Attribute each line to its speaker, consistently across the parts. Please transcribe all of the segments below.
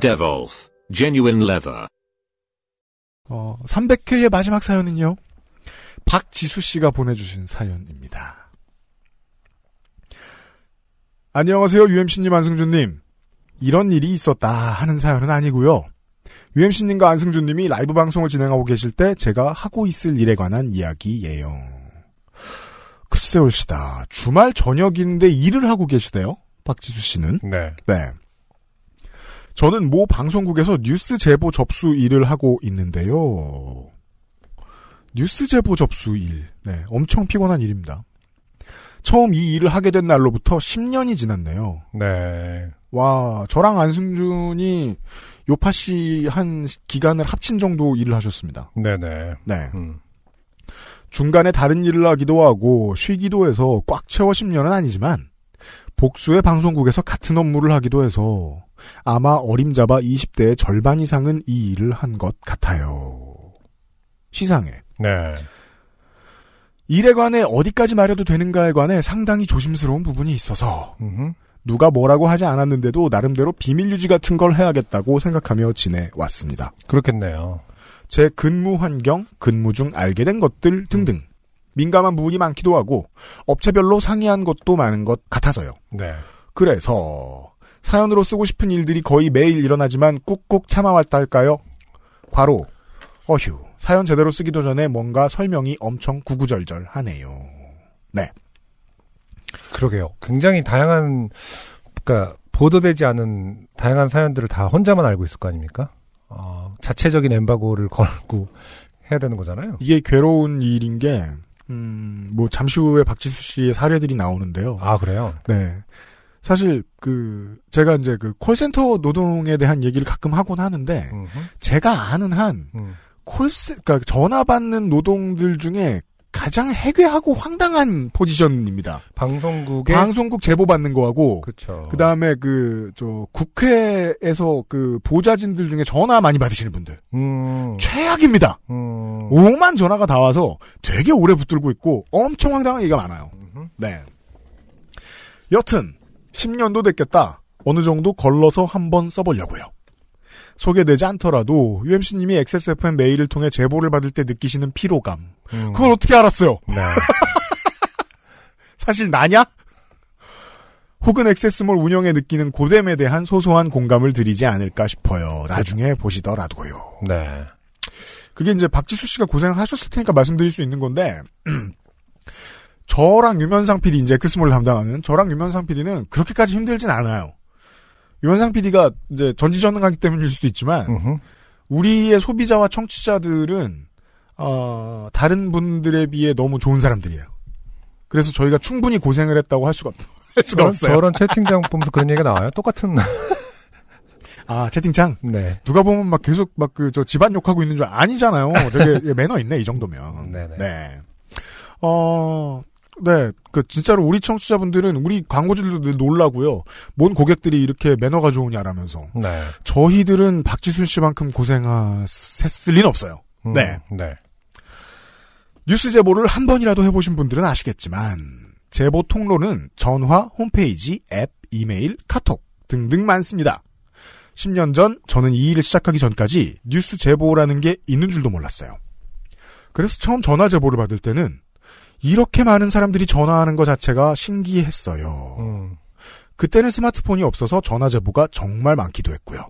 Speaker 1: Devolf Genuine Leather.
Speaker 2: 어, 300회의 마지막 사연은요. 박지수 씨가 보내주신 사연입니다. 안녕하세요, UMC님, 안승준님. 이런 일이 있었다 하는 사연은 아니고요. UMC님과 안승준님이 라이브 방송을 진행하고 계실 때 제가 하고 있을 일에 관한 이야기예요. 글쎄 올시다. 주말 저녁인데 일을 하고 계시대요. 박지수 씨는.
Speaker 3: 네.
Speaker 2: 네. 저는 모 방송국에서 뉴스 제보 접수 일을 하고 있는데요. 뉴스 제보 접수 일. 네. 엄청 피곤한 일입니다. 처음 이 일을 하게 된 날로부터 10년이 지났네요.
Speaker 3: 네.
Speaker 2: 와, 저랑 안승준이 요파 씨 한 기간을 합친 정도 일을 하셨습니다.
Speaker 3: 네네.
Speaker 2: 네.
Speaker 3: 음.
Speaker 2: 중간에 다른 일을 하기도 하고 쉬기도 해서 꽉 채워 10년은 아니지만 복수의 방송국에서 같은 업무를 하기도 해서 아마 어림잡아 20대의 절반 이상은 이 일을 한 것 같아요. 시상에.
Speaker 3: 네.
Speaker 2: 일에 관해 어디까지 말해도 되는가에 관해 상당히 조심스러운 부분이 있어서
Speaker 3: 음흠.
Speaker 2: 누가 뭐라고 하지 않았는데도 나름대로 비밀 유지 같은 걸 해야겠다고 생각하며 지내왔습니다.
Speaker 3: 그렇겠네요.
Speaker 2: 제 근무 환경, 근무 중 알게 된 것들 등등 민감한 부분이 많기도 하고 업체별로 상이한 것도 많은 것 같아서요.
Speaker 3: 네.
Speaker 2: 그래서 사연으로 쓰고 싶은 일들이 거의 매일 일어나지만 꾹꾹 참아왔다 할까요? 과로 어휴 사연 제대로 쓰기도 전에 뭔가 설명이 엄청 구구절절하네요. 네.
Speaker 3: 그러게요. 굉장히 다양한, 그러니까 보도되지 않은 다양한 사연들을 다 혼자만 알고 있을 거 아닙니까? 어, 자체적인 엠바고를 걸고 해야 되는 거잖아요.
Speaker 2: 이게 괴로운 일인 게 음, 뭐 잠시 후에 박지수 씨의 사례들이 나오는데요.
Speaker 3: 아 그래요?
Speaker 2: 네. 사실 그 제가 이제 그 콜센터 노동에 대한 얘기를 가끔 하곤 하는데
Speaker 3: 음흠.
Speaker 2: 제가 아는 한
Speaker 3: 음.
Speaker 2: 콜센 그러니까 전화 받는 노동들 중에 가장 해괴하고 황당한 포지션입니다.
Speaker 3: 방송국의
Speaker 2: 방송국 제보 받는 거하고
Speaker 3: 그렇죠.
Speaker 2: 그 다음에 그 저 국회에서 그 보좌진들 중에 전화 많이 받으시는 분들
Speaker 3: 음,
Speaker 2: 최악입니다.
Speaker 3: 음,
Speaker 2: 오만 전화가 다 와서 되게 오래 붙들고 있고 엄청 황당한 얘기가 많아요.
Speaker 3: 음흠.
Speaker 2: 네. 여튼 10년도 됐겠다. 어느 정도 걸러서 한번 써보려고요. 소개되지 않더라도 UMC님이 XSFM 메일을 통해 제보를 받을 때 느끼시는 피로감.
Speaker 3: 음.
Speaker 2: 그걸 어떻게 알았어요?
Speaker 3: 네.
Speaker 2: 사실 나냐? 혹은 액세스몰 운영에 느끼는 고됨에 대한 소소한 공감을 드리지 않을까 싶어요. 나중에 보시더라도요.
Speaker 3: 네.
Speaker 2: 그게 이제 박지수 씨가 고생을 하셨을 테니까 말씀드릴 수 있는 건데, 저랑 유면상 PD, 이제 엑스몰 담당하는 저랑 유면상 PD는 그렇게까지 힘들진 않아요. 유면상 PD가 이제 전지전능하기 때문일 수도 있지만. 우리의 소비자와 청취자들은, 어, 다른 분들에 비해 너무 좋은 사람들이에요. 그래서 저희가 충분히 고생을 했다고 할 수가, 없- 할 수가
Speaker 3: 저런,
Speaker 2: 없어요.
Speaker 3: 저런 채팅장 보면서 그런 얘기가 나와요. 똑같은.
Speaker 2: 아, 채팅창?
Speaker 3: 네.
Speaker 2: 누가 보면 막 계속 막 그 저 집안 욕하고 있는 줄 알잖아요. 되게 예, 매너 있네 이 정도면.
Speaker 3: 네네.
Speaker 2: 네. 어, 네. 그 진짜로 우리 청취자분들은 우리 광고주들도 늘 놀라고요. 뭔 고객들이 이렇게 매너가 좋으냐라면서.
Speaker 3: 네.
Speaker 2: 저희들은 박지순 씨만큼 고생했을 리는 없어요.
Speaker 3: 음,
Speaker 2: 네.
Speaker 3: 네.
Speaker 2: 뉴스 제보를 한 번이라도 해보신 분들은 아시겠지만 제보 통로는 전화, 홈페이지, 앱, 이메일, 카톡 등등 많습니다. 10년 전 저는 이 일을 시작하기 전까지 뉴스 제보라는 게 있는 줄도 몰랐어요. 그래서 처음 전화 제보를 받을 때는 이렇게 많은 사람들이 전화하는 것 자체가 신기했어요.
Speaker 3: 음.
Speaker 2: 그때는 스마트폰이 없어서 전화 제보가 정말 많기도 했고요.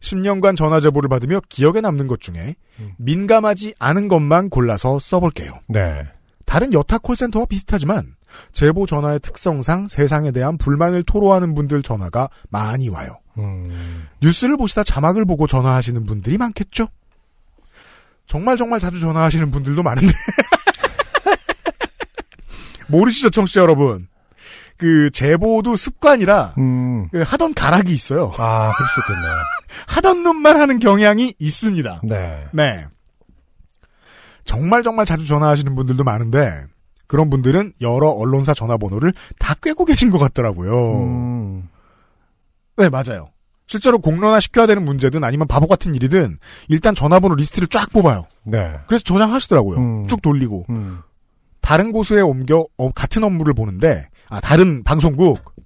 Speaker 2: 10년간 전화 제보를 받으며 기억에 남는 것 중에
Speaker 3: 음.
Speaker 2: 민감하지 않은 것만 골라서 써볼게요.
Speaker 3: 네.
Speaker 2: 다른 여타 콜센터와 비슷하지만 제보 전화의 특성상 세상에 대한 불만을 토로하는 분들 전화가 많이 와요.
Speaker 3: 음.
Speaker 2: 뉴스를 보시다 자막을 보고 전화하시는 분들이 많겠죠? 정말 정말 자주 전화하시는 분들도 많은데 모르시죠 청취자 여러분 그 제보도 습관이라
Speaker 3: 음.
Speaker 2: 그 하던 가락이 있어요.
Speaker 3: 아, 그럴 수 있겠네요.
Speaker 2: 하던 놈만 하는 경향이 있습니다.
Speaker 3: 네.
Speaker 2: 네. 정말 정말 자주 전화하시는 분들도 많은데 그런 분들은 여러 언론사 전화번호를 다 꿰고 계신 것 같더라고요.
Speaker 3: 음.
Speaker 2: 네, 맞아요. 실제로 공론화 시켜야 되는 문제든 아니면 바보 같은 일이든 일단 전화번호 리스트를 쫙 뽑아요.
Speaker 3: 네.
Speaker 2: 그래서 저장하시더라고요.
Speaker 3: 음.
Speaker 2: 쭉 돌리고
Speaker 3: 음.
Speaker 2: 다른 곳에 옮겨 어, 같은 업무를 보는데 아 다른 방송국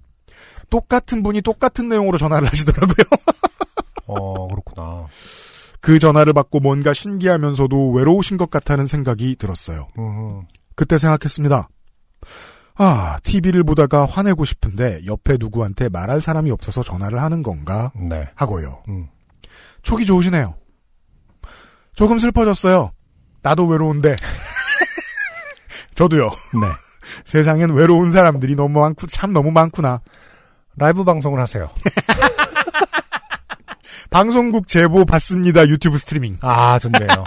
Speaker 2: 똑같은 분이 똑같은 내용으로 전화를 하시더라고요.
Speaker 3: 어, 그렇구나.
Speaker 2: 그 전화를 받고 뭔가 신기하면서도 외로우신 것 같다는 생각이 들었어요.
Speaker 3: 음.
Speaker 2: 그때 생각했습니다. 아, TV를 보다가 화내고 싶은데 옆에 누구한테 말할 사람이 없어서 전화를 하는 건가
Speaker 3: 네.
Speaker 2: 하고요.
Speaker 3: 음.
Speaker 2: 촉이 좋으시네요. 조금 슬퍼졌어요. 나도 외로운데. 저도요.
Speaker 3: 네.
Speaker 2: 세상엔 외로운 사람들이 너무 많고 참 너무 많구나.
Speaker 3: 라이브 방송을 하세요.
Speaker 2: 방송국 제보 받습니다. 유튜브 스트리밍.
Speaker 3: 아, 좋네요.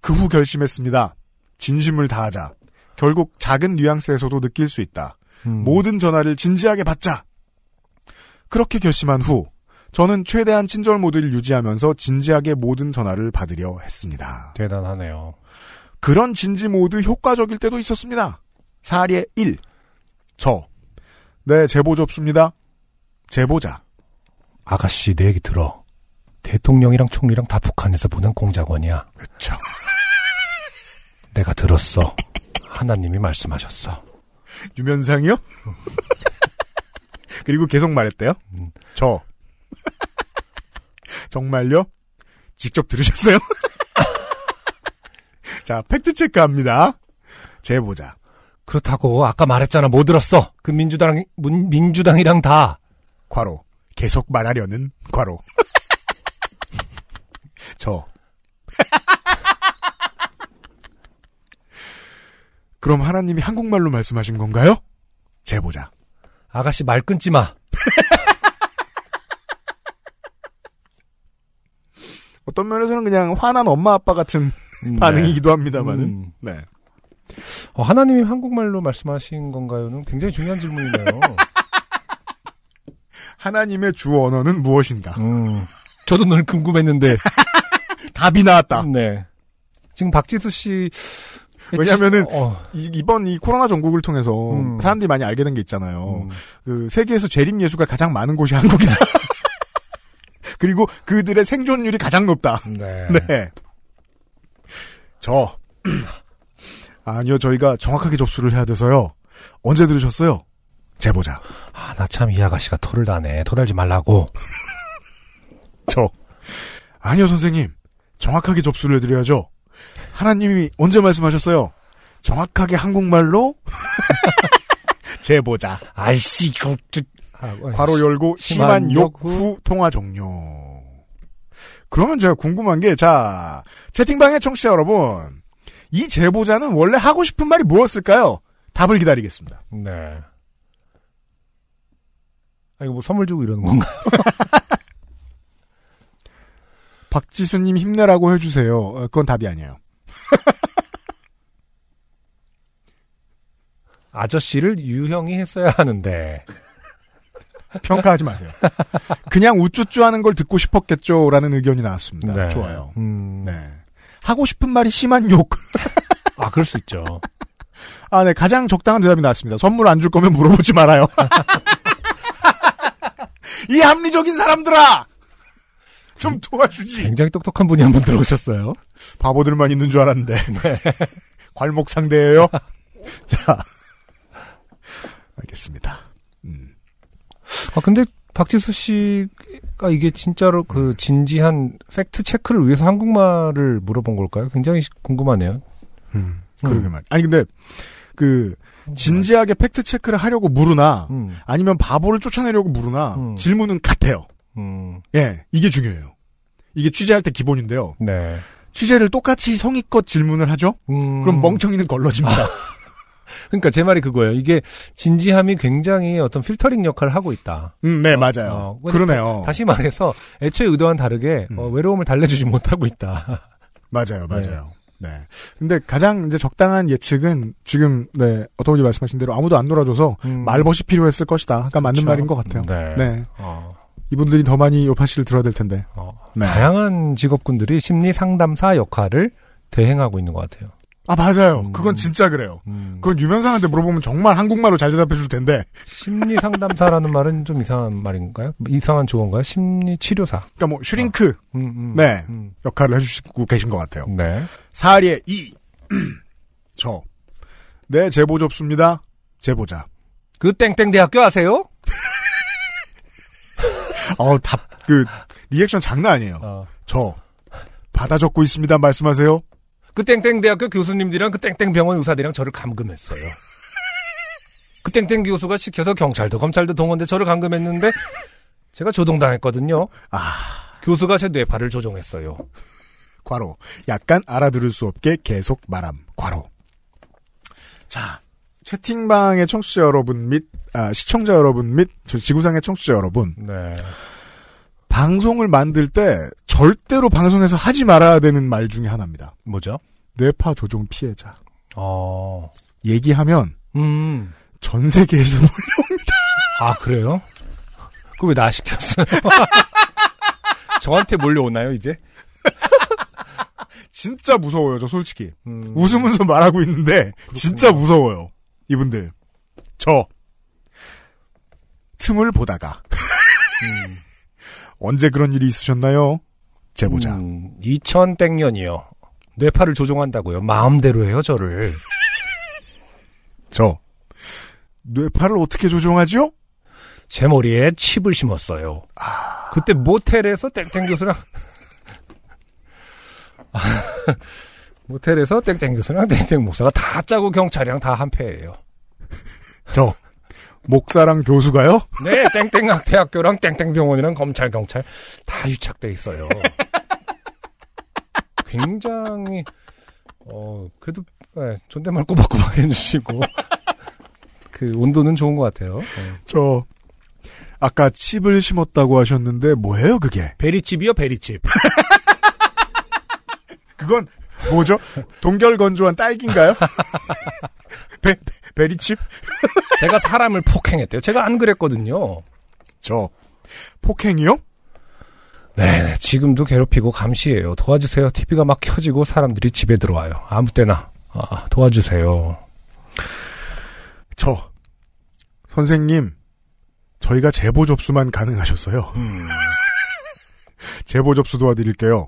Speaker 2: 그 후 결심했습니다. 진심을 다하자. 결국 작은 뉘앙스에서도 느낄 수 있다.
Speaker 3: 음.
Speaker 2: 모든 전화를 진지하게 받자. 그렇게 결심한 후 저는 최대한 친절 모드를 유지하면서 진지하게 모든 전화를 받으려 했습니다.
Speaker 3: 대단하네요.
Speaker 2: 그런 진지 모드 효과적일 때도 있었습니다. 사례 1. 저. 네, 제보 접수입니다. 제보자.
Speaker 3: 아가씨, 내 얘기 들어. 대통령이랑 총리랑 다 북한에서 보낸 공작원이야.
Speaker 2: 그쵸.
Speaker 3: 내가 들었어. 하나님이 말씀하셨어.
Speaker 2: 유면상이요? 그리고 계속 말했대요.
Speaker 3: 음.
Speaker 2: 저. 정말요? 직접 들으셨어요? 자, 팩트체크 합니다. 제보자.
Speaker 3: 그렇다고 아까 말했잖아. 뭐 들었어? 그 민주당 문- 민주당이랑 다
Speaker 2: 괄호. 계속 말하려는 괄호. 저. 그럼 하나님이 한국말로 말씀하신 건가요? 제보자.
Speaker 3: 아가씨 말 끊지 마.
Speaker 2: 어떤 면에서는 그냥 화난 엄마 아빠 같은 반응이기도 합니다만은.
Speaker 3: 음.
Speaker 2: 네.
Speaker 3: 어, 하나님이 한국말로 말씀하신 건가요는 굉장히 중요한 질문이네요.
Speaker 2: 하나님의 주 언어는 무엇인가?
Speaker 3: 음. 저도 늘 궁금했는데.
Speaker 2: 답이 나왔다.
Speaker 3: 네. 지금 박지수 씨.
Speaker 2: 왜냐면은
Speaker 3: 어,
Speaker 2: 이, 번 이 코로나 전국을 통해서
Speaker 3: 음.
Speaker 2: 사람들이 많이 알게 된 게 있잖아요.
Speaker 3: 음.
Speaker 2: 그 세계에서 재림 예수가 가장 많은 곳이 한국이다. 그리고 그들의 생존율이 가장 높다.
Speaker 3: 네.
Speaker 2: 네. 저 아니요 저희가 정확하게 접수를 해야 돼서요. 언제 들으셨어요? 제보자.
Speaker 3: 아, 나 참 이 아가씨가 토를 다네. 토달지 말라고.
Speaker 2: 저 아니요 선생님 정확하게 접수를 해드려야죠. 하나님이 언제 말씀하셨어요? 정확하게 한국말로 제보자.
Speaker 3: 아이씨, 이거, 저, 아,
Speaker 2: 괄호 열고 심한
Speaker 3: 욕
Speaker 2: 후 통화 종료. 그러면 제가 궁금한 게, 자, 채팅방의 청취자 여러분, 이 제보자는 원래 하고 싶은 말이 무엇일까요? 답을 기다리겠습니다.
Speaker 3: 네. 아, 이거 뭐 선물 주고 이러는 건가?
Speaker 2: 박지수님 힘내라고 해주세요. 어, 그건 답이 아니에요.
Speaker 3: 아저씨를 유형이 했어야 하는데.
Speaker 2: 평가하지 마세요. 그냥 우쭈쭈 하는 걸 듣고 싶었겠죠라는 의견이 나왔습니다. 좋아요.
Speaker 3: 음.
Speaker 2: 네. 하고 싶은 말이 심한 욕.
Speaker 3: 아, 그럴 수 있죠.
Speaker 2: 아, 네. 가장 적당한 대답이 나왔습니다. 선물 안 줄 거면 물어보지 말아요. 이 합리적인 사람들아! 좀 도와주지.
Speaker 3: 굉장히 똑똑한 분이 한 분 들어오셨어요.
Speaker 2: 바보들만 있는 줄 알았는데. 괄목 상대예요. 자. 알겠습니다. 음.
Speaker 3: 아, 근데 박지수 씨가 이게 진짜로 그 진지한 팩트 체크를 위해서 한국말을 물어본 걸까요? 굉장히 궁금하네요.
Speaker 2: 음. 그러게 말. 아니 근데 그 진지하게 팩트 체크를 하려고 물으나
Speaker 3: 음.
Speaker 2: 아니면 바보를 쫓아내려고 물으나
Speaker 3: 음.
Speaker 2: 질문은 같아요.
Speaker 3: 음.
Speaker 2: 예, 이게 중요해요. 이게 취재할 때 기본인데요.
Speaker 3: 네.
Speaker 2: 취재를 똑같이 성의껏 질문을 하죠.
Speaker 3: 음.
Speaker 2: 그럼 멍청이는 걸러집니다.
Speaker 3: 그러니까 제 말이 그거예요. 이게 진지함이 굉장히 어떤 필터링 역할을 하고 있다.
Speaker 2: 음, 네,
Speaker 3: 어,
Speaker 2: 맞아요.
Speaker 3: 어,
Speaker 2: 그러네요.
Speaker 3: 다시 말해서 애초에 의도와는 다르게
Speaker 2: 음.
Speaker 3: 어, 외로움을 달래주지 못하고 있다.
Speaker 2: 맞아요, 맞아요. 네. 근데 가장 이제 적당한 예측은 지금 네 어떠분이 말씀하신 대로 아무도 안 놀아줘서
Speaker 3: 음.
Speaker 2: 말벗이 필요했을 것이다. 아까 맞는
Speaker 3: 그쵸.
Speaker 2: 말인 것 같아요.
Speaker 3: 네.
Speaker 2: 네.
Speaker 3: 어,
Speaker 2: 이분들이 더 많이 요파 씨를 들어야 될 텐데.
Speaker 3: 어.
Speaker 2: 네.
Speaker 3: 다양한 직업군들이 심리 상담사 역할을 대행하고 있는 것 같아요.
Speaker 2: 아 맞아요.
Speaker 3: 음.
Speaker 2: 그건 진짜 그래요.
Speaker 3: 음.
Speaker 2: 그건 유명상한테 물어보면 정말 한국말로 잘 대답해 줄 텐데.
Speaker 3: 심리 상담사라는 말은 좀 이상한 말인가요? 이상한 조언가요? 심리 치료사.
Speaker 2: 그러니까 뭐 슈링크
Speaker 3: 음, 음,
Speaker 2: 네.
Speaker 3: 음.
Speaker 2: 역할을 해주시고 계신 것 같아요.
Speaker 3: 네.
Speaker 2: 사리의 이. 저. 네, 제보 접수입니다. 제보자.
Speaker 3: 그 땡땡 대학교 아세요?
Speaker 2: 어, 답, 그, 리액션 장난 아니에요.
Speaker 3: 어.
Speaker 2: 저. 받아 적고 있습니다. 말씀하세요.
Speaker 3: 그 땡땡 대학교 교수님들이랑 그 땡땡 병원 의사들이랑 저를 감금했어요. 그 땡땡 교수가 시켜서 경찰도 검찰도 동원돼 저를 감금했는데 제가 조동당했거든요.
Speaker 2: 아,
Speaker 3: 교수가 제 뇌파를 조종했어요.
Speaker 2: 과로. 약간 알아들을 수 없게 계속 말함. 과로. 자, 채팅방의 청취자 여러분 및, 아, 시청자 여러분 및, 저 지구상의 청취자 여러분.
Speaker 3: 네.
Speaker 2: 방송을 만들 때 절대로 방송에서 하지 말아야 되는 말 중에 하나입니다.
Speaker 3: 뭐죠?
Speaker 2: 뇌파 조종 피해자.
Speaker 3: 어.
Speaker 2: 얘기하면
Speaker 3: 음.
Speaker 2: 전 세계에서
Speaker 3: 아, 그래요? 그거 왜나 시켰어요? 저한테 몰려오나요, 이제?
Speaker 2: 진짜 무서워요, 저 솔직히.
Speaker 3: 음.
Speaker 2: 웃으면서 말하고 있는데 진짜 무서워요. 이분들. 저 틈을 보다가
Speaker 3: 음.
Speaker 2: 언제 그런 일이 있으셨나요? 제보자.
Speaker 3: 음, 2000땡년이요. 뇌파를 조종한다고요. 마음대로 해요, 저를.
Speaker 2: 저 뇌파를 어떻게 조종하죠?
Speaker 3: 제 머리에 칩을 심었어요. 그때 모텔에서 땡땡 교수랑 모텔에서 땡땡 교수랑 땡땡 목사가 다 짜고 경찰이랑 다 한패예요.
Speaker 2: 저 목사랑 교수가요?
Speaker 3: 네, 땡땡 대학교랑 땡땡 병원이랑 검찰 경찰 다 유착돼 있어요. 굉장히 어 그래도 네, 존댓말 꼬박꼬박 해주시고 그 온도는 좋은 것 같아요. 네.
Speaker 2: 저 아까 칩을 심었다고 하셨는데 뭐예요 그게?
Speaker 3: 베리칩이요, 베리칩.
Speaker 2: 그건 뭐죠? 동결 건조한 딸기인가요? 베, 베- 베리칩?
Speaker 3: 제가 사람을 폭행했대요. 제가 안 그랬거든요.
Speaker 2: 저 폭행이요?
Speaker 3: 네, 네, 지금도 괴롭히고 감시해요. 도와주세요. TV가 막 켜지고 사람들이 집에 들어와요. 아무 때나. 아, 도와주세요.
Speaker 2: 저 선생님 저희가 제보 접수만 가능하셨어요. 제보 접수 도와드릴게요.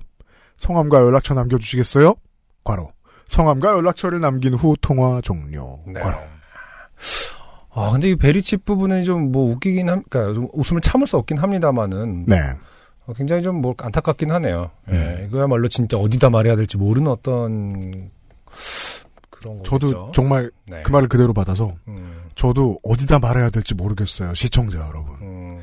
Speaker 2: 성함과 연락처 남겨주시겠어요? 과로. 성함과 연락처를 남긴 후 통화 종료.
Speaker 3: 네.
Speaker 2: 과로.
Speaker 3: 아, 근데 이 베리칩 부분은 좀 뭐 웃기긴 함, 그니까 좀 웃음을 참을 수 없긴 합니다만은.
Speaker 2: 네.
Speaker 3: 어, 굉장히 좀 뭐 안타깝긴 하네요.
Speaker 2: 음.
Speaker 3: 예, 이거야말로 진짜 어디다 말해야 될지 모르는 어떤 그런 거죠.
Speaker 2: 저도 정말
Speaker 3: 네.
Speaker 2: 그 말을 그대로 받아서
Speaker 3: 음,
Speaker 2: 저도 어디다 말해야 될지 모르겠어요. 시청자 여러분.
Speaker 3: 음.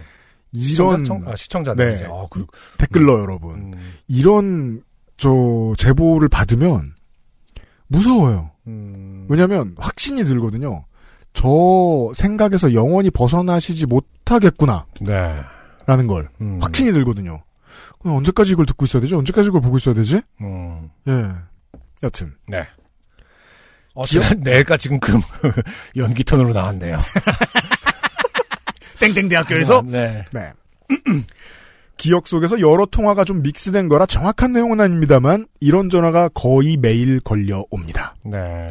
Speaker 2: 이런
Speaker 3: 시청자, 청, 아, 시청자들.
Speaker 2: 네.
Speaker 3: 아, 그,
Speaker 2: 댓글러 여러분.
Speaker 3: 음,
Speaker 2: 이런 저 제보를 받으면 무서워요.
Speaker 3: 음,
Speaker 2: 왜냐하면 확신이 들거든요. 저 생각에서 영원히 벗어나시지 못하겠구나라는
Speaker 3: 네.
Speaker 2: 걸
Speaker 3: 음,
Speaker 2: 확신이 들거든요. 언제까지 이걸 듣고 있어야 되지? 언제까지 이걸 보고 있어야 되지?
Speaker 3: 음,
Speaker 2: 예. 여튼
Speaker 3: 네. 어, 제가 내가 지금 그 연기 톤으로 나왔네요.
Speaker 2: 땡땡 대학교에서
Speaker 3: 네.
Speaker 2: 네. 기억 속에서 여러 통화가 좀 믹스된 거라 정확한 내용은 아닙니다만 이런 전화가 거의 매일 걸려 옵니다.
Speaker 3: 네.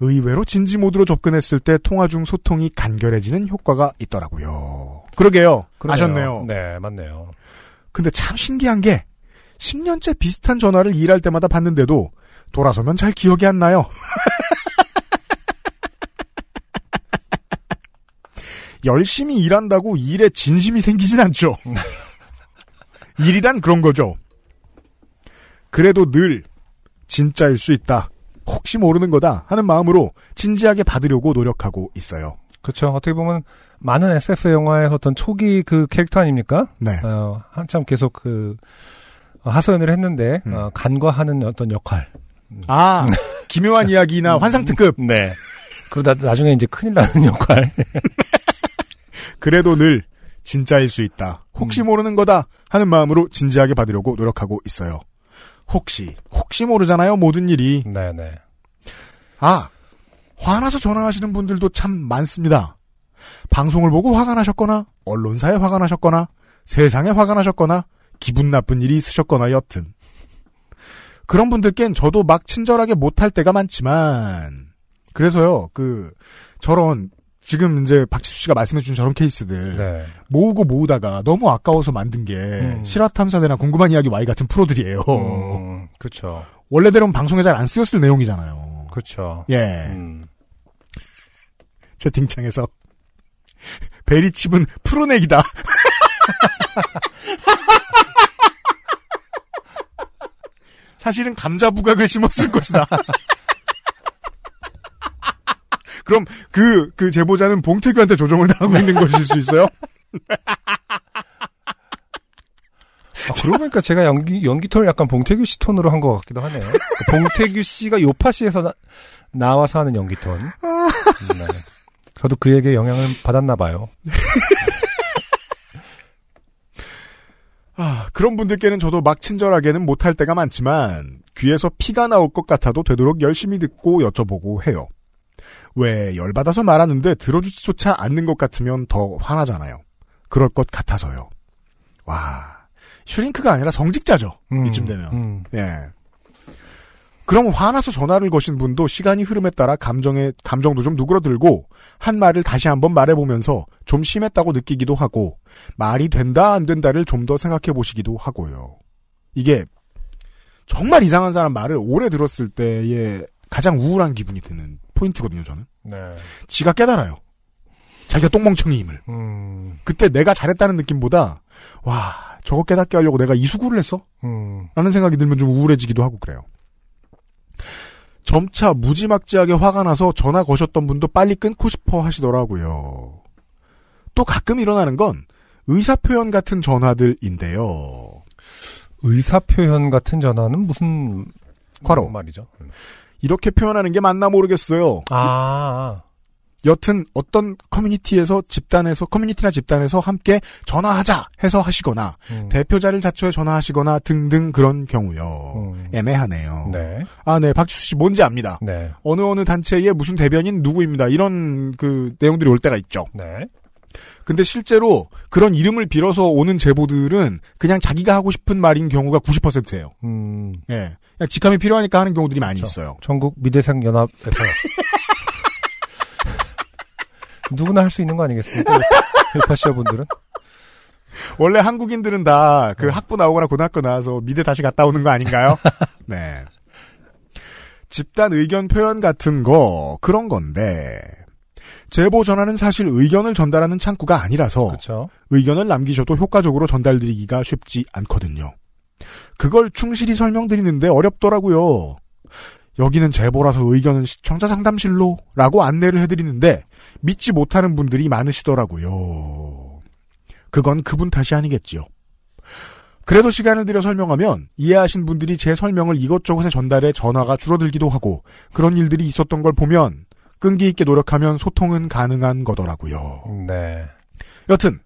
Speaker 2: 의외로 진지 모드로 접근했을 때 통화 중 소통이 간결해지는 효과가 있더라고요. 그러게요.
Speaker 3: 그러네요.
Speaker 2: 아셨네요.
Speaker 3: 네, 맞네요.
Speaker 2: 근데 참 신기한 게 10년째 비슷한 전화를 일할 때마다 받는데도 돌아서면 잘 기억이 안 나요. 열심히 일한다고 일에 진심이 생기진 않죠. 일이란 그런 거죠. 그래도 늘 진짜일 수 있다. 혹시 모르는 거다 하는 마음으로 진지하게 받으려고 노력하고 있어요.
Speaker 3: 그렇죠. 어떻게 보면 많은 SF 영화의 어떤 초기 그 캐릭터 아닙니까?
Speaker 2: 네.
Speaker 3: 어, 한참 계속 그 어, 하소연을 했는데
Speaker 2: 음.
Speaker 3: 어, 간과하는 어떤 역할.
Speaker 2: 아, 기묘한 이야기나 환상 특급.
Speaker 3: 네. 그러다 나중에 이제 큰일 나는 역할.
Speaker 2: 그래도 늘 진짜일 수 있다. 혹시
Speaker 3: 음.
Speaker 2: 모르는 거다 하는 마음으로 진지하게 받으려고 노력하고 있어요. 혹시 혹시 모르잖아요 모든 일이
Speaker 3: 네네.
Speaker 2: 아 화나서 전화하시는 분들도 참 많습니다. 방송을 보고 화가 나셨거나 언론사에 화가 나셨거나 세상에 화가 나셨거나 기분 나쁜 일이 있으셨거나 여튼 그런 분들께는 저도 막 친절하게 못할 때가 많지만 그래서요 그 저런 지금 이제 박지수 씨가 말씀해준 저런 케이스들
Speaker 3: 네.
Speaker 2: 모으고 모으다가 너무 아까워서 만든 게
Speaker 3: 음.
Speaker 2: 실화 탐사대나 궁금한 이야기 Y 같은 프로들이에요.
Speaker 3: 음, 그렇죠.
Speaker 2: 원래대로는 방송에 잘 안 쓰였을 내용이잖아요.
Speaker 3: 그렇죠.
Speaker 2: 예.
Speaker 3: 음.
Speaker 2: 채팅창에서 베리칩은 프로넥이다. 사실은 감자 부각을 심었을 것이다. 그럼 그, 그 제보자는 봉태규한테 조종을 당하고 있는 것일 수 있어요?
Speaker 3: 아, 그러고 보니까 제가 연기, 연기 톤을 약간 봉태규 씨 톤으로 한 것 같기도 하네요. 봉태규 씨가 요파시에서 나, 와서 하는 연기 톤. 네. 저도 그에게 영향을 받았나 봐요.
Speaker 2: 아, 그런 분들께는 저도 막 친절하게는 못할 때가 많지만 귀에서 피가 나올 것 같아도 되도록 열심히 듣고 여쭤보고 해요. 왜 열받아서 말하는데 들어주지조차 않는 것 같으면 더 화나잖아요. 그럴 것 같아서요. 와, 슈링크가 아니라 성직자죠.
Speaker 3: 음,
Speaker 2: 이쯤 되면.
Speaker 3: 음,
Speaker 2: 예. 그럼 화나서 전화를 거신 분도 시간이 흐름에 따라 감정에, 감정도 좀 누그러들고, 한 말을 다시 한번 말해보면서 좀 심했다고 느끼기도 하고, 말이 된다, 안 된다를 좀 더 생각해 보시기도 하고요. 이게, 정말 이상한 사람 말을 오래 들었을 때의 가장 우울한 기분이 드는 포인트거든요, 저는.
Speaker 3: 네.
Speaker 2: 지가 깨달아요. 자기가 똥멍청이임을.
Speaker 3: 음,
Speaker 2: 그때 내가 잘했다는 느낌보다, 와, 저거 깨닫게 하려고 내가 이 수구를 했어?
Speaker 3: 음,
Speaker 2: 라는 생각이 들면 좀 우울해지기도 하고 그래요. 점차 무지막지하게 화가 나서 전화 거셨던 분도 빨리 끊고 싶어 하시더라고요. 또 가끔 일어나는 건 의사표현 같은 전화들인데요.
Speaker 3: 의사표현 같은 전화는 무슨
Speaker 2: 과로.
Speaker 3: 말이죠?
Speaker 2: 이렇게 표현하는 게 맞나 모르겠어요.
Speaker 3: 아,
Speaker 2: 여튼 어떤 커뮤니티에서 집단에서 커뮤니티나 집단에서 함께 전화하자 해서 하시거나
Speaker 3: 음,
Speaker 2: 대표자를 자처해 전화하시거나 등등 그런 경우요.
Speaker 3: 음.
Speaker 2: 애매하네요.
Speaker 3: 네,
Speaker 2: 아, 네. 박지수 씨 뭔지 압니다.
Speaker 3: 네,
Speaker 2: 어느 어느 단체의 무슨 대변인 누구입니다. 이런 그 내용들이 올 때가 있죠.
Speaker 3: 네,
Speaker 2: 근데 실제로 그런 이름을 빌어서 오는 제보들은 그냥 자기가 하고 싶은 말인 경우가 90%예요.
Speaker 3: 음,
Speaker 2: 예. 그냥 직함이 필요하니까 하는 경우들이 많이
Speaker 3: 그렇죠.
Speaker 2: 있어요.
Speaker 3: 전국 미대생 연합에서 누구나 할 수 있는 거 아니겠습니까? 일파시아 분들은
Speaker 2: 원래 한국인들은 다그
Speaker 3: 네.
Speaker 2: 학부 나오거나 고등학교 나와서 미대 다시 갔다 오는 거 아닌가요? 네. 집단 의견 표현 같은 거 그런 건데 제보 전화는 사실 의견을 전달하는 창구가 아니라서
Speaker 3: 그렇죠.
Speaker 2: 의견을 남기셔도 효과적으로 전달드리기가 쉽지 않거든요. 그걸 충실히 설명드리는데 어렵더라고요. 여기는 제보라서 의견은 시청자 상담실로 라고 안내를 해드리는데 믿지 못하는 분들이 많으시더라고요. 그건 그분 탓이 아니겠지요. 그래도 시간을 들여 설명하면 이해하신 분들이 제 설명을 이것저것에 전달해 전화가 줄어들기도 하고 그런 일들이 있었던 걸 보면 끈기 있게 노력하면 소통은 가능한 거더라고요.
Speaker 3: 네.
Speaker 2: 여튼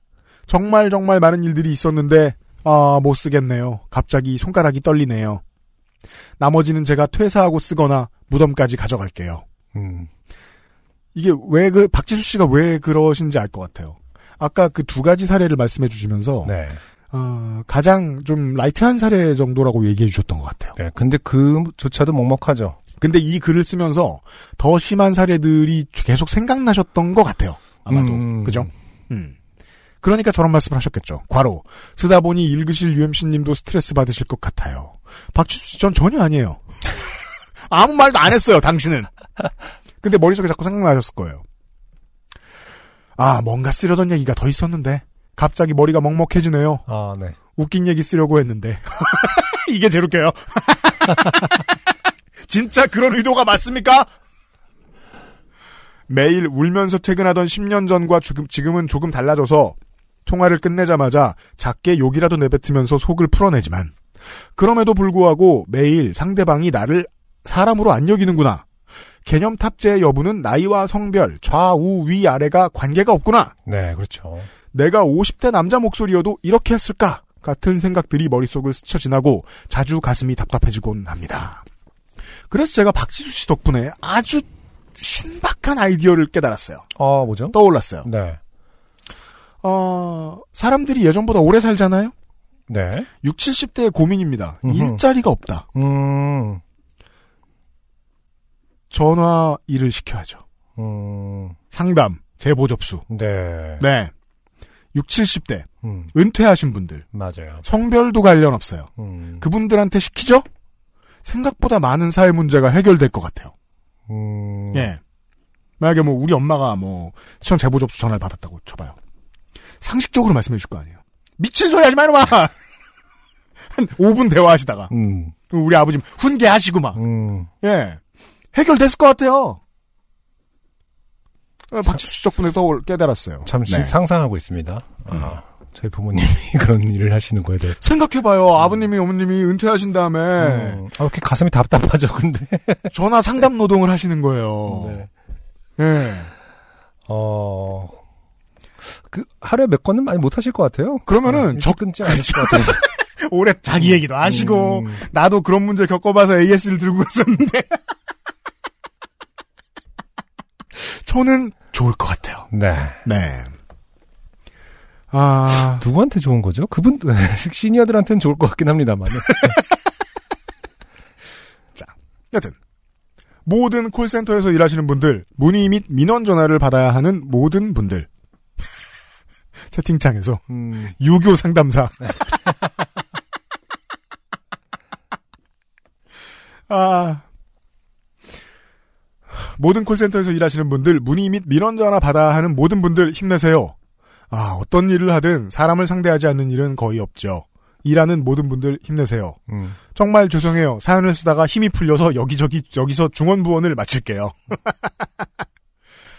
Speaker 2: 정말 정말 많은 일들이 있었는데 아, 못 쓰겠네요. 갑자기 손가락이 떨리네요. 나머지는 제가 퇴사하고 쓰거나 무덤까지 가져갈게요.
Speaker 3: 음,
Speaker 2: 이게 왜 그 박지수 씨가 왜 그러신지 알 것 같아요. 아까 그 두 가지 사례를 말씀해 주시면서
Speaker 3: 네.
Speaker 2: 어, 가장 좀 light한 사례 정도라고 얘기해 주셨던 것 같아요.
Speaker 3: 네. 근데 그조차도 먹먹하죠.
Speaker 2: 근데 이 글을 쓰면서 더 심한 사례들이 계속 생각나셨던 것 같아요. 아마도
Speaker 3: 음.
Speaker 2: 그죠? 음. 그러니까 저런 말씀을 하셨겠죠. 과로 쓰다 보니 읽으실 UMC님도 스트레스 받으실 것 같아요. 박지수 씨 전 전혀 아니에요. 아무 말도 안 했어요. 당신은. 근데 머릿속에 자꾸 생각나셨을 거예요. 아 뭔가 쓰려던 얘기가 더 있었는데 갑자기 머리가 먹먹해지네요.
Speaker 3: 아, 네.
Speaker 2: 웃긴 얘기 쓰려고 했는데 이게 제일 웃겨요. 진짜 그런 의도가 맞습니까? 매일 울면서 퇴근하던 10년 전과 지금, 지금은 조금 달라져서 통화를 끝내자마자 작게 욕이라도 내뱉으면서 속을 풀어내지만 그럼에도 불구하고 매일 상대방이 나를 사람으로 안 여기는구나. 개념 탑재의 여부는 나이와 성별, 좌우, 위, 아래가 관계가 없구나.
Speaker 3: 네, 그렇죠.
Speaker 2: 내가 50대 남자 목소리여도 이렇게 했을까? 같은 생각들이 머릿속을 스쳐 지나고 자주 가슴이 답답해지곤 합니다. 그래서 제가 박지수 씨 덕분에 아주 신박한 아이디어를 깨달았어요.
Speaker 3: 어, 뭐죠?
Speaker 2: 떠올랐어요.
Speaker 3: 네.
Speaker 2: 어, 사람들이 예전보다 오래 살잖아요?
Speaker 3: 네.
Speaker 2: 6, 70대의 고민입니다.
Speaker 3: 음흠.
Speaker 2: 일자리가 없다.
Speaker 3: 음,
Speaker 2: 전화 일을 시켜야죠.
Speaker 3: 음,
Speaker 2: 상담, 제보 접수.
Speaker 3: 네.
Speaker 2: 네. 6, 70대,
Speaker 3: 음,
Speaker 2: 은퇴하신 분들,
Speaker 3: 맞아요.
Speaker 2: 성별도 관련 없어요.
Speaker 3: 음,
Speaker 2: 그분들한테 시키죠? 생각보다 많은 사회 문제가 해결될 것 같아요.
Speaker 3: 음,
Speaker 2: 예. 만약에 뭐 우리 엄마가 뭐 시청 제보 접수 전화를 받았다고 쳐봐요. 상식적으로 말씀해 줄 거 아니에요. 미친 소리 하지 마, 이놈아! 한 5분 대화하시다가.
Speaker 3: 음,
Speaker 2: 우리 아버지 훈계하시고 막.
Speaker 3: 음,
Speaker 2: 예. 해결됐을 것 같아요. 어, 박지수 씨 덕분에 또 깨달았어요.
Speaker 3: 잠시
Speaker 2: 네.
Speaker 3: 상상하고 있습니다. 아, 저희 부모님이 그런 일을 하시는 거에 대해.
Speaker 2: 생각해봐요. 아버님이 어머님이 은퇴하신 다음에
Speaker 3: 음, 아, 이렇게 가슴이 답답하죠, 근데.
Speaker 2: 전화 상담 노동을 하시는 거예요.
Speaker 3: 네.
Speaker 2: 예.
Speaker 3: 어, 그, 하루에 몇 건은 많이 못 하실 것 같아요.
Speaker 2: 그러면은
Speaker 3: 어,
Speaker 2: 적-
Speaker 3: 일찍 끊지 않으실 것 같아서.
Speaker 2: 올해 자기 얘기도 하시고
Speaker 3: 음,
Speaker 2: 나도 그런 문제를 겪어봐서 AS를 들고 갔었는데 저는 좋을 것 같아요.
Speaker 3: 네.
Speaker 2: 네. 아
Speaker 3: 누구한테 좋은 거죠? 그분, 시니어들한테는 좋을 것 같긴 합니다만.
Speaker 2: 여튼 모든 콜센터에서 일하시는 분들 문의 및 민원 전화를 받아야 하는 모든 분들 채팅창에서
Speaker 3: 음,
Speaker 2: 유교 상담사 아 모든 콜센터에서 일하시는 분들 문의 및 민원 전화 받아야 하는 모든 분들 힘내세요. 아 어떤 일을 하든 사람을 상대하지 않는 일은 거의 없죠. 일하는 모든 분들 힘내세요.
Speaker 3: 음.
Speaker 2: 정말 죄송해요. 사연을 쓰다가 힘이 풀려서 여기저기 여기서 중원부원을 마칠게요.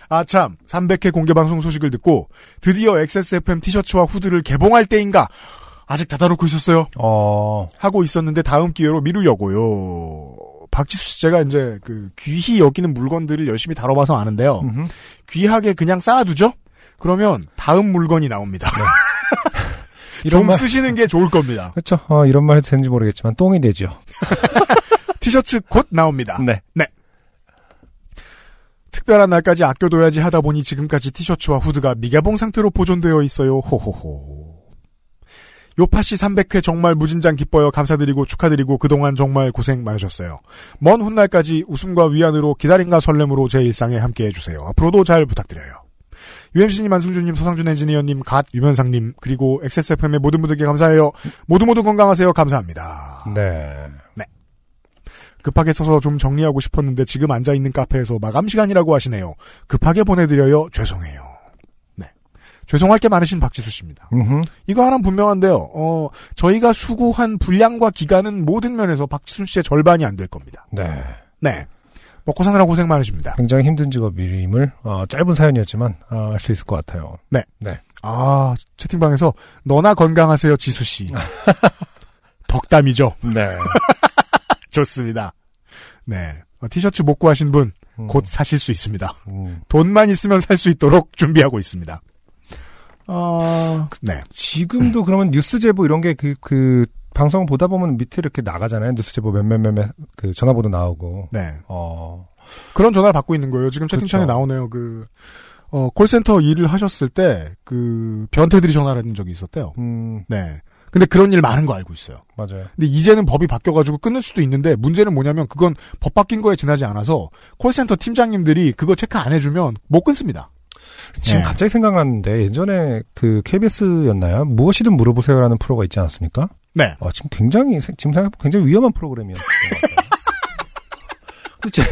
Speaker 2: 아 참 300회 공개 방송 소식을 듣고 드디어 XSFM 티셔츠와 후드를 개봉할 때인가 아직 닫아놓고 있었어요.
Speaker 3: 어,
Speaker 2: 하고 있었는데 다음 기회로 미루려고요. 박지수 씨 제가 이제 그 귀히 여기는 물건들을 열심히 다뤄봐서 아는데요.
Speaker 3: 음흠.
Speaker 2: 귀하게 그냥 쌓아두죠? 그러면 다음 물건이 나옵니다.
Speaker 3: 이런
Speaker 2: 좀
Speaker 3: 말,
Speaker 2: 쓰시는 게 좋을 겁니다.
Speaker 3: 그렇죠. 어, 이런 말 해도 되는지 모르겠지만, 똥이 되죠.
Speaker 2: 티셔츠 곧 나옵니다.
Speaker 3: 네.
Speaker 2: 특별한 날까지 아껴둬야지 하다 보니 지금까지 티셔츠와 후드가 미개봉 상태로 보존되어 있어요. 호호호. 요파씨 300회 정말 무진장 기뻐요. 감사드리고 축하드리고 그동안 정말 고생 많으셨어요. 먼 훗날까지 웃음과 위안으로 기다림과 설렘으로 제 일상에 함께해 주세요. 앞으로도 잘 부탁드려요. UMC님, 안승준님, 서상준 엔지니어님, 갓, 유면상님, 그리고 XSFM의 모든 분들께 감사해요. 모두 모두 건강하세요. 감사합니다.
Speaker 3: 네.
Speaker 2: 급하게 써서 좀 정리하고 싶었는데 지금 앉아있는 카페에서 마감 시간이라고 하시네요. 급하게 보내드려요. 죄송해요. 네. 죄송할 게 많으신 박지수 씨입니다.
Speaker 3: 음흠.
Speaker 2: 이거 하나는 분명한데요. 어, 저희가 수고한 분량과 기간은 모든 면에서 박지수 씨의 절반이 안 될 겁니다.
Speaker 3: 네.
Speaker 2: 네. 먹고 사느라 고생 많으십니다.
Speaker 3: 굉장히 힘든 직업임을, 어, 짧은 사연이었지만, 어, 알수 있을 것 같아요.
Speaker 2: 아, 채팅방에서 너나 건강하세요, 지수 씨. 덕담이죠.
Speaker 3: 네.
Speaker 2: 좋습니다. 네. 어, 티셔츠 못 구하신 분,
Speaker 3: 음,
Speaker 2: 곧 사실 수 있습니다.
Speaker 3: 음.
Speaker 2: 돈만 있으면 살 수 있도록 준비하고 있습니다. 어, 네.
Speaker 3: 지금도 그러면 뉴스 제보 이런 게 그, 그, 방송 보다 보면 밑에 이렇게 나가잖아요. 뉴스 제보 몇몇몇몇 그 전화번호 나오고.
Speaker 2: 네.
Speaker 3: 어,
Speaker 2: 그런 전화를 받고 있는 거예요. 지금 채팅창에
Speaker 3: 그렇죠.
Speaker 2: 나오네요. 그, 어, 콜센터 일을 하셨을 때, 그, 변태들이 전화를 했는 적이 있었대요.
Speaker 3: 음,
Speaker 2: 네. 근데 그런 일 많은 거 알고 있어요.
Speaker 3: 맞아요.
Speaker 2: 근데 이제는 법이 바뀌어가지고 끊을 수도 있는데, 문제는 뭐냐면, 그건 법 바뀐 거에 지나지 않아서, 콜센터 팀장님들이 그거 체크 안 해주면 못 끊습니다.
Speaker 3: 지금
Speaker 2: 네.
Speaker 3: 갑자기 생각났는데 예전에 그 KBS였나요? 무엇이든 물어보세요라는 프로가 있지 않았습니까?
Speaker 2: 네.
Speaker 3: 아, 지금 굉장히 세- 지금 생각 굉장히 위험한 같아요. 근데 제,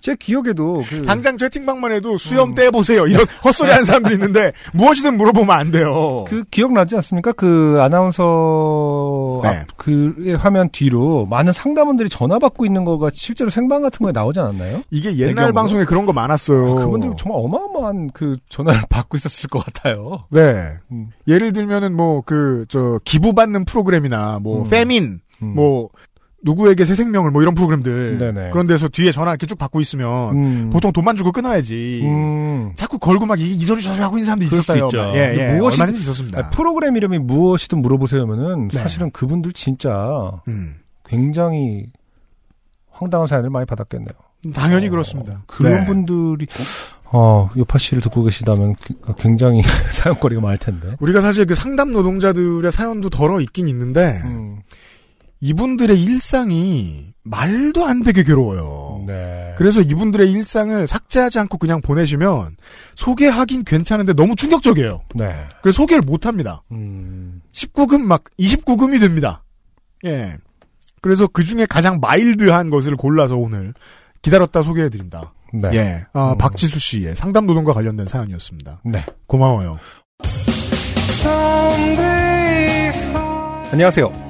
Speaker 3: 제 기억에도 그
Speaker 2: 당장 채팅방만 해도 수염
Speaker 3: 음.
Speaker 2: 떼보세요. 이런 헛소리 하는 사람들이 있는데, 무엇이든 물어보면 안 돼요.
Speaker 3: 그 기억나지 않습니까? 그 아나운서
Speaker 2: 네.
Speaker 3: 앞, 그 화면 뒤로 많은 상담원들이 전화 받고 있는 거가 실제로 생방 같은 거에 나오지 않았나요?
Speaker 2: 이게 옛날
Speaker 3: 배경으로?
Speaker 2: 방송에 그런 거 많았어요.
Speaker 3: 그분들 정말 어마어마한 그 전화를 받고 있었을 것 같아요.
Speaker 2: 네.
Speaker 3: 음.
Speaker 2: 예를 들면은 뭐 그 저 기부 받는 프로그램이나 뭐
Speaker 3: 음.
Speaker 2: 페민
Speaker 3: 음.
Speaker 2: 뭐 누구에게 새 생명을 뭐 이런 프로그램들
Speaker 3: 네네.
Speaker 2: 그런 데서 뒤에 전화 이렇게 쭉 받고 있으면
Speaker 3: 음.
Speaker 2: 보통 돈만 주고 끊어야지.
Speaker 3: 음.
Speaker 2: 자꾸 걸고 막 이, 이 소리 저 소리 하고 있는 사람도 있었어요. 예, 예.
Speaker 3: 무엇이-
Speaker 2: 얼마든지 있었습니다.
Speaker 3: 아니, 프로그램 이름이 무엇이든 물어보세요면은
Speaker 2: 네.
Speaker 3: 사실은 그분들 진짜
Speaker 2: 음.
Speaker 3: 굉장히 황당한 사연을 많이 받았겠네요.
Speaker 2: 당연히
Speaker 3: 어,
Speaker 2: 그렇습니다.
Speaker 3: 그런
Speaker 2: 네.
Speaker 3: 분들이 어 요파 씨를 듣고 계시다면 굉장히 사연거리가 많을 텐데.
Speaker 2: 우리가 사실 그 상담 노동자들의 사연도 덜어 있긴 있는데
Speaker 3: 음,
Speaker 2: 이분들의 일상이 말도 안 되게 괴로워요.
Speaker 3: 네.
Speaker 2: 그래서 이분들의 일상을 삭제하지 않고 그냥 보내시면 소개하긴 괜찮은데 너무 충격적이에요.
Speaker 3: 네.
Speaker 2: 그래서 소개를 못 합니다.
Speaker 3: 음,
Speaker 2: 19금 막 29금이 됩니다. 예. 그래서 그 중에 가장 마일드한 것을 골라서 오늘 기다렸다 소개해드린다.
Speaker 3: 네.
Speaker 2: 예. 아,
Speaker 3: 음.
Speaker 2: 박지수 씨의 상담 노동과 관련된 사연이었습니다.
Speaker 3: 네.
Speaker 2: 고마워요.
Speaker 3: 안녕하세요.